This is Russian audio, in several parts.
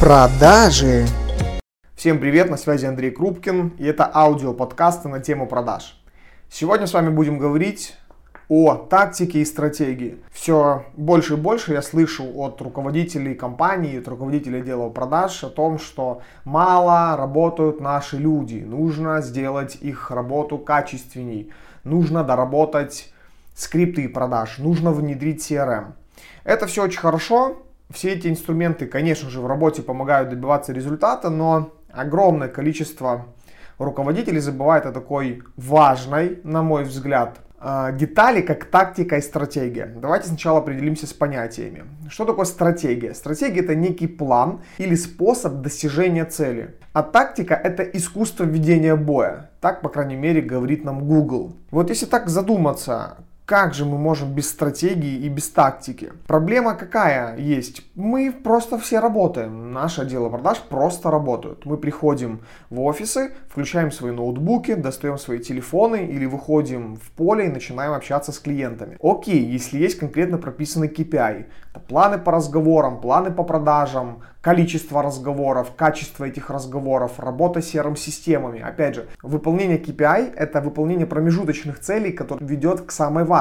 Продажи. Всем привет, на связи Андрей Крупкин, и это аудио подкасты на тему продаж. Сегодня с вами будем говорить о тактике и стратегии. Все больше и больше я слышу от руководителей компаний, от руководителей отдела продаж о том, что мало работают наши люди, нужно сделать их работу качественней, нужно доработать скрипты продаж, нужно внедрить CRM. Это все очень хорошо, все эти инструменты, конечно же, в работе помогают добиваться результата, но огромное количество руководителей забывает о такой важной, на мой взгляд, а, детали, как тактика и стратегия. Давайте сначала определимся с понятиями. Что такое стратегия? Стратегия это некий план или способ достижения цели. А тактика это искусство ведения боя. Так, по крайней мере, говорит нам Google. Вот если так задуматься, как же мы можем без стратегии и без тактики? Проблема какая есть? Мы просто все работаем. Наше отделы продаж просто работают. Мы приходим в офисы, включаем свои ноутбуки, достаем свои телефоны или выходим в поле и начинаем общаться с клиентами. Окей, если есть конкретно прописанный KPI, планы по разговорам, планы по продажам, количество разговоров, качество этих разговоров, работа с CRM-системами. Опять же, выполнение KPI — это выполнение промежуточных целей, которые ведет к самой важной.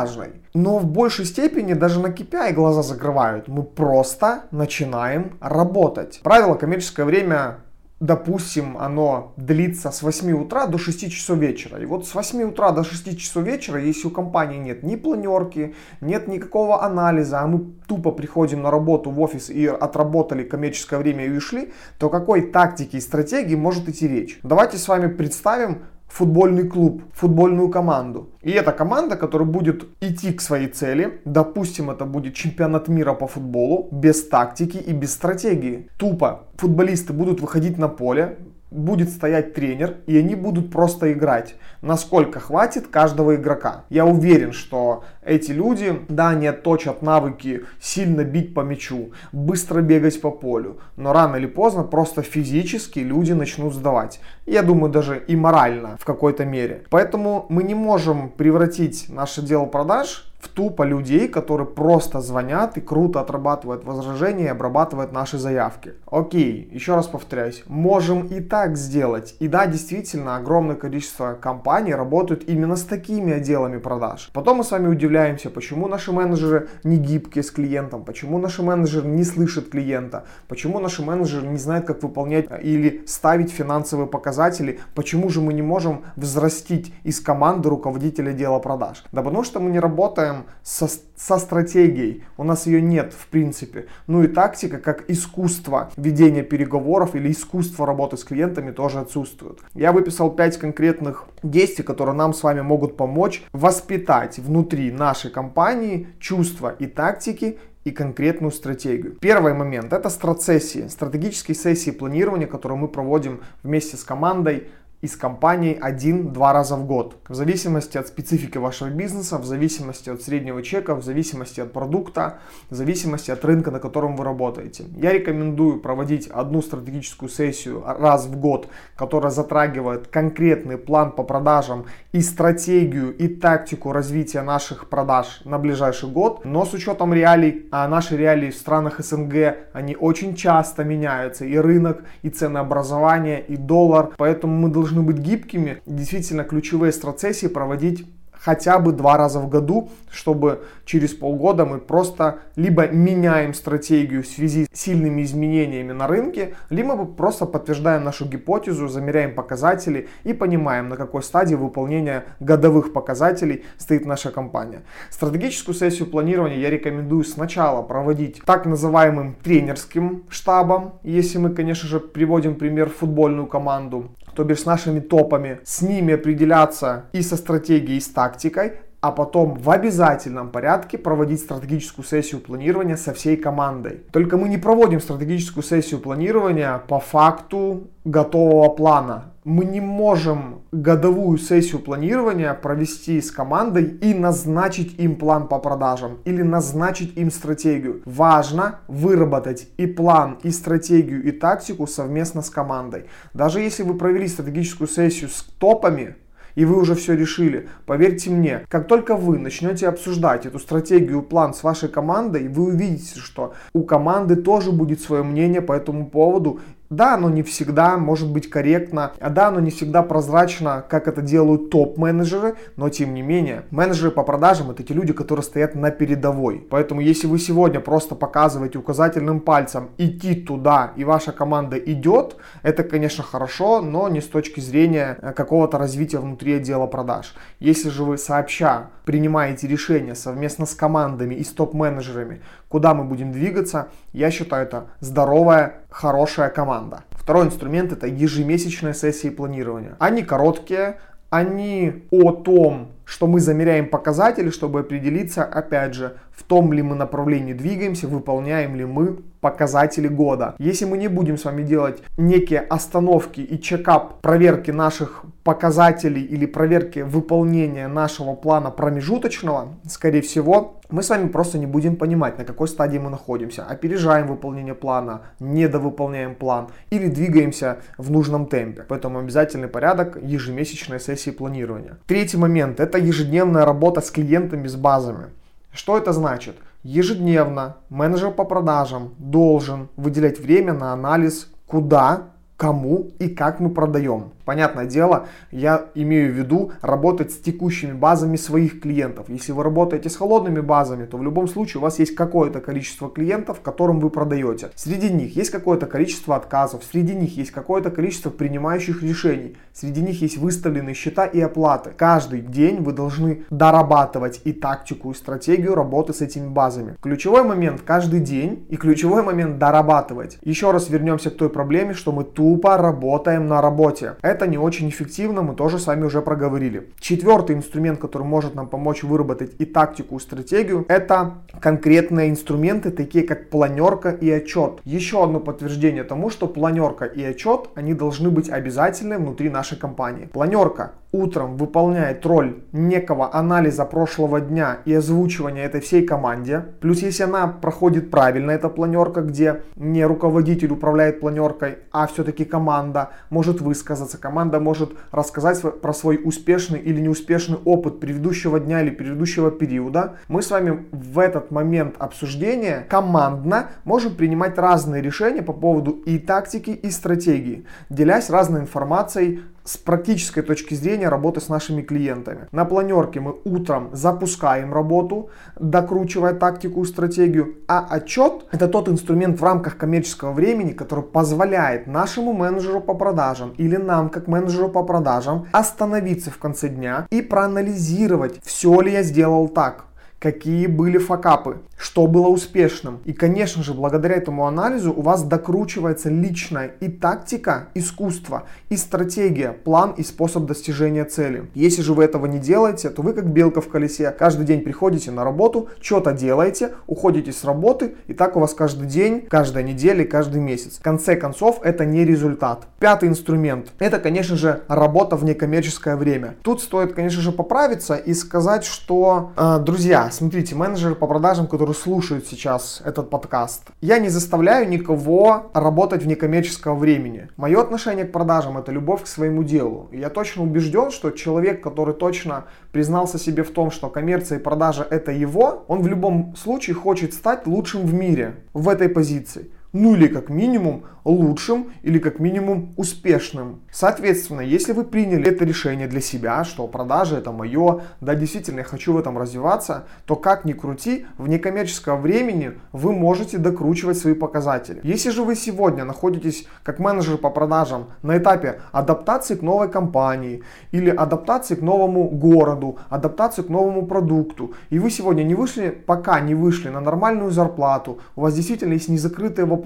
Но в большей степени даже на KPI глаза закрывают. Мы просто начинаем работать. Правило коммерческое время допустим, оно длится с 8 утра до 6 часов вечера. И вот с 8 утра до 6 часов вечера, если у компании нет ни планерки, нет никакого анализа, а мы тупо приходим на работу в офис и отработали коммерческое время и ушли, то какой тактики и стратегии может идти речь? Давайте с вами представим футбольный клуб, футбольную команду. И эта команда, которая будет идти к своей цели, допустим, это будет чемпионат мира по футболу, без тактики и без стратегии. Тупо футболисты будут выходить на поле, будет стоять тренер, и они будут просто играть, насколько хватит каждого игрока. Я уверен, что эти люди, да, они отточат навыки сильно бить по мячу, быстро бегать по полю, но рано или поздно просто физически люди начнут сдавать. Я думаю, даже и морально в какой-то мере. Поэтому мы не можем превратить наше дело продаж в тупо людей, которые просто звонят и круто отрабатывают возражения и обрабатывают наши заявки. Окей, еще раз повторяюсь, можем и так сделать. И да, действительно, огромное количество компаний работают именно с такими отделами продаж. Потом мы с вами удивляемся, почему наши менеджеры не гибкие с клиентом, почему наши менеджеры не слышат клиента, почему наши менеджеры не знают, как выполнять или ставить финансовые показатели, почему же мы не можем взрастить из команды руководителя дела продаж. Да потому что мы не работаем работаем со, со стратегией. У нас ее нет в принципе. Ну и тактика как искусство ведения переговоров или искусство работы с клиентами тоже отсутствует. Я выписал 5 конкретных действий, которые нам с вами могут помочь воспитать внутри нашей компании чувства и тактики и конкретную стратегию. Первый момент это страцессии, стратегические сессии планирования, которые мы проводим вместе с командой из компании один-два раза в год. В зависимости от специфики вашего бизнеса, в зависимости от среднего чека, в зависимости от продукта, в зависимости от рынка, на котором вы работаете. Я рекомендую проводить одну стратегическую сессию раз в год, которая затрагивает конкретный план по продажам и стратегию и тактику развития наших продаж на ближайший год. Но с учетом реалий, а наши реалии в странах СНГ, они очень часто меняются. И рынок, и ценообразование, и доллар. Поэтому мы должны должны быть гибкими, действительно ключевые страцессии проводить хотя бы два раза в году, чтобы через полгода мы просто либо меняем стратегию в связи с сильными изменениями на рынке, либо мы просто подтверждаем нашу гипотезу, замеряем показатели и понимаем, на какой стадии выполнения годовых показателей стоит наша компания. Стратегическую сессию планирования я рекомендую сначала проводить так называемым тренерским штабом, если мы, конечно же, приводим пример футбольную команду, то бишь с нашими топами, с ними определяться и со стратегией, и с тактикой, а потом в обязательном порядке проводить стратегическую сессию планирования со всей командой. Только мы не проводим стратегическую сессию планирования по факту готового плана. Мы не можем годовую сессию планирования провести с командой и назначить им план по продажам или назначить им стратегию. Важно выработать и план, и стратегию, и тактику совместно с командой. Даже если вы провели стратегическую сессию с топами, и вы уже все решили. Поверьте мне, как только вы начнете обсуждать эту стратегию, план с вашей командой, вы увидите, что у команды тоже будет свое мнение по этому поводу, да, оно не всегда может быть корректно, а да, оно не всегда прозрачно, как это делают топ-менеджеры, но тем не менее, менеджеры по продажам это те люди, которые стоят на передовой. Поэтому если вы сегодня просто показываете указательным пальцем идти туда, и ваша команда идет, это, конечно, хорошо, но не с точки зрения э, какого-то развития внутри отдела продаж. Если же вы сообща принимаете решения совместно с командами и с топ-менеджерами, куда мы будем двигаться, я считаю это здоровая, хорошая команда. Второй инструмент это ежемесячные сессии планирования. Они короткие, они о том, что мы замеряем показатели, чтобы определиться, опять же, в том ли мы направлении двигаемся, выполняем ли мы показатели года. Если мы не будем с вами делать некие остановки и чекап проверки наших показателей или проверки выполнения нашего плана промежуточного, скорее всего, мы с вами просто не будем понимать, на какой стадии мы находимся. Опережаем выполнение плана, недовыполняем план или двигаемся в нужном темпе. Поэтому обязательный порядок ежемесячной сессии планирования. Третий момент – это ежедневная работа с клиентами, с базами. Что это значит? Ежедневно менеджер по продажам должен выделять время на анализ, куда, кому и как мы продаем. Понятное дело, я имею в виду работать с текущими базами своих клиентов. Если вы работаете с холодными базами, то в любом случае у вас есть какое-то количество клиентов, которым вы продаете. Среди них есть какое-то количество отказов, среди них есть какое-то количество принимающих решений, среди них есть выставленные счета и оплаты. Каждый день вы должны дорабатывать и тактику, и стратегию работы с этими базами. Ключевой момент каждый день и ключевой момент дорабатывать. Еще раз вернемся к той проблеме, что мы тупо работаем на работе. Это это не очень эффективно, мы тоже с вами уже проговорили. Четвертый инструмент, который может нам помочь выработать и тактику, и стратегию, это конкретные инструменты, такие как планерка и отчет. Еще одно подтверждение тому, что планерка и отчет, они должны быть обязательны внутри нашей компании. Планерка утром выполняет роль некого анализа прошлого дня и озвучивания этой всей команде. Плюс если она проходит правильно, эта планерка, где не руководитель управляет планеркой, а все-таки команда может высказаться, команда может рассказать про свой успешный или неуспешный опыт предыдущего дня или предыдущего периода, мы с вами в этот момент обсуждения командно можем принимать разные решения по поводу и тактики, и стратегии, делясь разной информацией с практической точки зрения работы с нашими клиентами. На планерке мы утром запускаем работу, докручивая тактику и стратегию, а отчет это тот инструмент в рамках коммерческого времени, который позволяет нашему менеджеру по продажам или нам как менеджеру по продажам остановиться в конце дня и проанализировать, все ли я сделал так, какие были факапы, что было успешным. И, конечно же, благодаря этому анализу у вас докручивается личная и тактика, искусство, и стратегия, план и способ достижения цели. Если же вы этого не делаете, то вы как белка в колесе. Каждый день приходите на работу, что-то делаете, уходите с работы, и так у вас каждый день, каждая неделя каждый месяц. В конце концов, это не результат. Пятый инструмент. Это, конечно же, работа в некоммерческое время. Тут стоит, конечно же, поправиться и сказать, что, э, друзья, смотрите, менеджеры по продажам, которые слушают сейчас этот подкаст, я не заставляю никого работать в некоммерческого времени. Мое отношение к продажам это любовь к своему делу. И я точно убежден, что человек, который точно признался себе в том, что коммерция и продажа это его, он в любом случае хочет стать лучшим в мире в этой позиции. Ну или как минимум лучшим или как минимум успешным. Соответственно, если вы приняли это решение для себя, что продажи это мое, да, действительно я хочу в этом развиваться, то как ни крути, в некоммерческом времени вы можете докручивать свои показатели. Если же вы сегодня находитесь как менеджер по продажам на этапе адаптации к новой компании или адаптации к новому городу, адаптации к новому продукту, и вы сегодня не вышли, пока не вышли на нормальную зарплату, у вас действительно есть незакрытые вопросы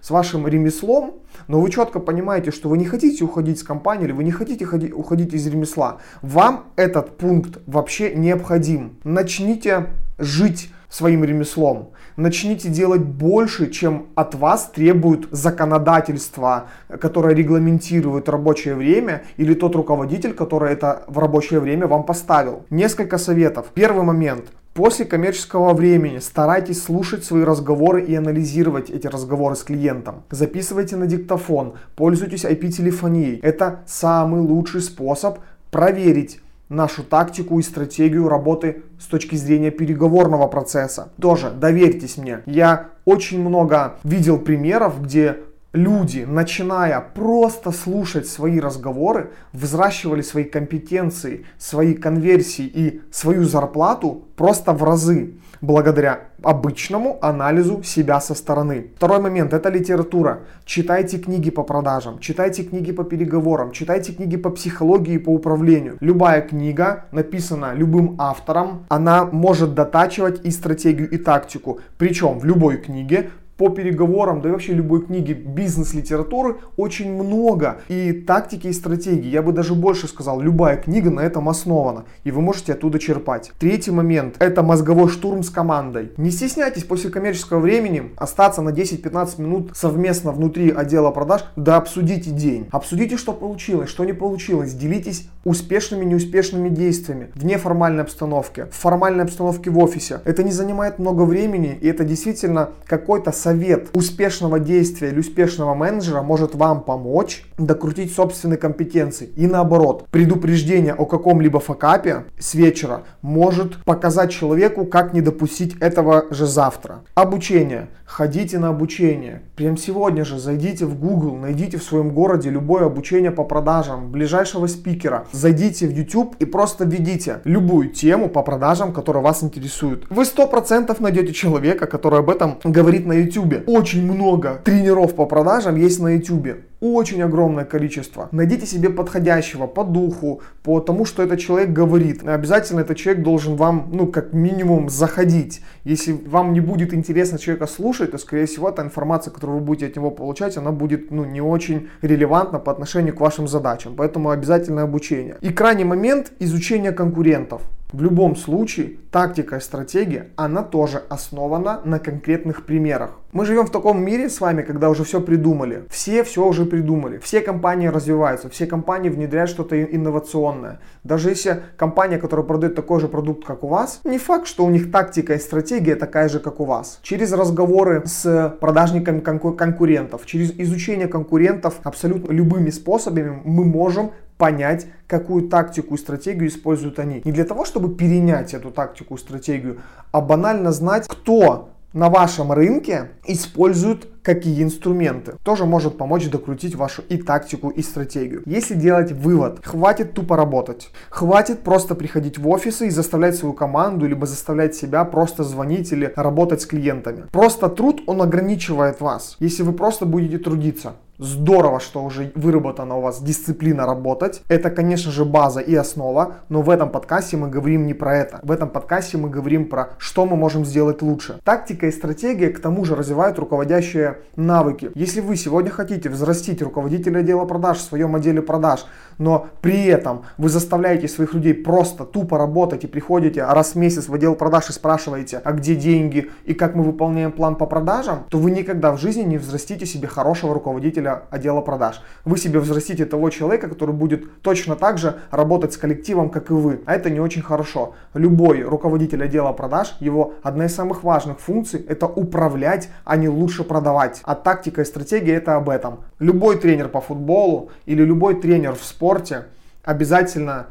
с вашим ремеслом, но вы четко понимаете, что вы не хотите уходить с компании или вы не хотите уходить из ремесла, вам этот пункт вообще необходим. Начните жить своим ремеслом. Начните делать больше, чем от вас требует законодательство, которое регламентирует рабочее время, или тот руководитель, который это в рабочее время вам поставил. Несколько советов. Первый момент. После коммерческого времени старайтесь слушать свои разговоры и анализировать эти разговоры с клиентом. Записывайте на диктофон, пользуйтесь IP-телефонией. Это самый лучший способ проверить нашу тактику и стратегию работы с точки зрения переговорного процесса. Тоже доверьтесь мне. Я очень много видел примеров, где люди, начиная просто слушать свои разговоры, взращивали свои компетенции, свои конверсии и свою зарплату просто в разы благодаря обычному анализу себя со стороны. Второй момент – это литература. Читайте книги по продажам, читайте книги по переговорам, читайте книги по психологии и по управлению. Любая книга, написана любым автором, она может дотачивать и стратегию, и тактику. Причем в любой книге по переговорам, да и вообще любой книги бизнес-литературы очень много. И тактики и стратегии, я бы даже больше сказал, любая книга на этом основана. И вы можете оттуда черпать. Третий момент, это мозговой штурм с командой. Не стесняйтесь после коммерческого времени остаться на 10-15 минут совместно внутри отдела продаж, да обсудите день. Обсудите, что получилось, что не получилось. Делитесь успешными, неуспешными действиями в неформальной обстановке, в формальной обстановке в офисе. Это не занимает много времени, и это действительно какой-то совет совет успешного действия или успешного менеджера может вам помочь докрутить собственные компетенции. И наоборот, предупреждение о каком-либо факапе с вечера может показать человеку, как не допустить этого же завтра. Обучение. Ходите на обучение. Прям сегодня же зайдите в Google, найдите в своем городе любое обучение по продажам, ближайшего спикера. Зайдите в YouTube и просто введите любую тему по продажам, которая вас интересует. Вы 100% найдете человека, который об этом говорит на YouTube YouTube. Очень много тренеров по продажам есть на YouTube. Очень огромное количество. Найдите себе подходящего по духу, по тому, что этот человек говорит. Обязательно этот человек должен вам, ну, как минимум, заходить. Если вам не будет интересно человека слушать, то, скорее всего, та информация, которую вы будете от него получать, она будет, ну, не очень релевантна по отношению к вашим задачам. Поэтому обязательно обучение. И крайний момент изучения конкурентов. В любом случае, тактика и стратегия, она тоже основана на конкретных примерах. Мы живем в таком мире с вами, когда уже все придумали. Все все уже придумали. Все компании развиваются, все компании внедряют что-то инновационное. Даже если компания, которая продает такой же продукт, как у вас, не факт, что у них тактика и стратегия такая же, как у вас. Через разговоры с продажниками конкурентов, через изучение конкурентов абсолютно любыми способами мы можем понять, какую тактику и стратегию используют они. Не для того, чтобы перенять эту тактику и стратегию, а банально знать, кто на вашем рынке используют какие инструменты. Тоже может помочь докрутить вашу и тактику, и стратегию. Если делать вывод, хватит тупо работать. Хватит просто приходить в офисы и заставлять свою команду, либо заставлять себя просто звонить или работать с клиентами. Просто труд, он ограничивает вас. Если вы просто будете трудиться, Здорово, что уже выработана у вас дисциплина работать. Это, конечно же, база и основа, но в этом подкасте мы говорим не про это. В этом подкасте мы говорим про, что мы можем сделать лучше. Тактика и стратегия, к тому же, развивают руководящие навыки. Если вы сегодня хотите взрастить руководителя отдела продаж в своем отделе продаж, но при этом вы заставляете своих людей просто тупо работать и приходите раз в месяц в отдел продаж и спрашиваете, а где деньги и как мы выполняем план по продажам, то вы никогда в жизни не взрастите себе хорошего руководителя отдела продаж. Вы себе взрастите того человека, который будет точно так же работать с коллективом, как и вы. А это не очень хорошо. Любой руководитель отдела продаж, его одна из самых важных функций это управлять, а не лучше продавать. А тактика и стратегия это об этом. Любой тренер по футболу или любой тренер в спорте обязательно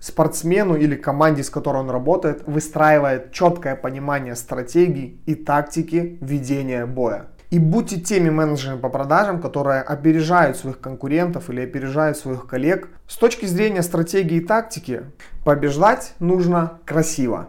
спортсмену или команде, с которой он работает, выстраивает четкое понимание стратегии и тактики ведения боя. И будьте теми менеджерами по продажам, которые опережают своих конкурентов или опережают своих коллег. С точки зрения стратегии и тактики, побеждать нужно красиво.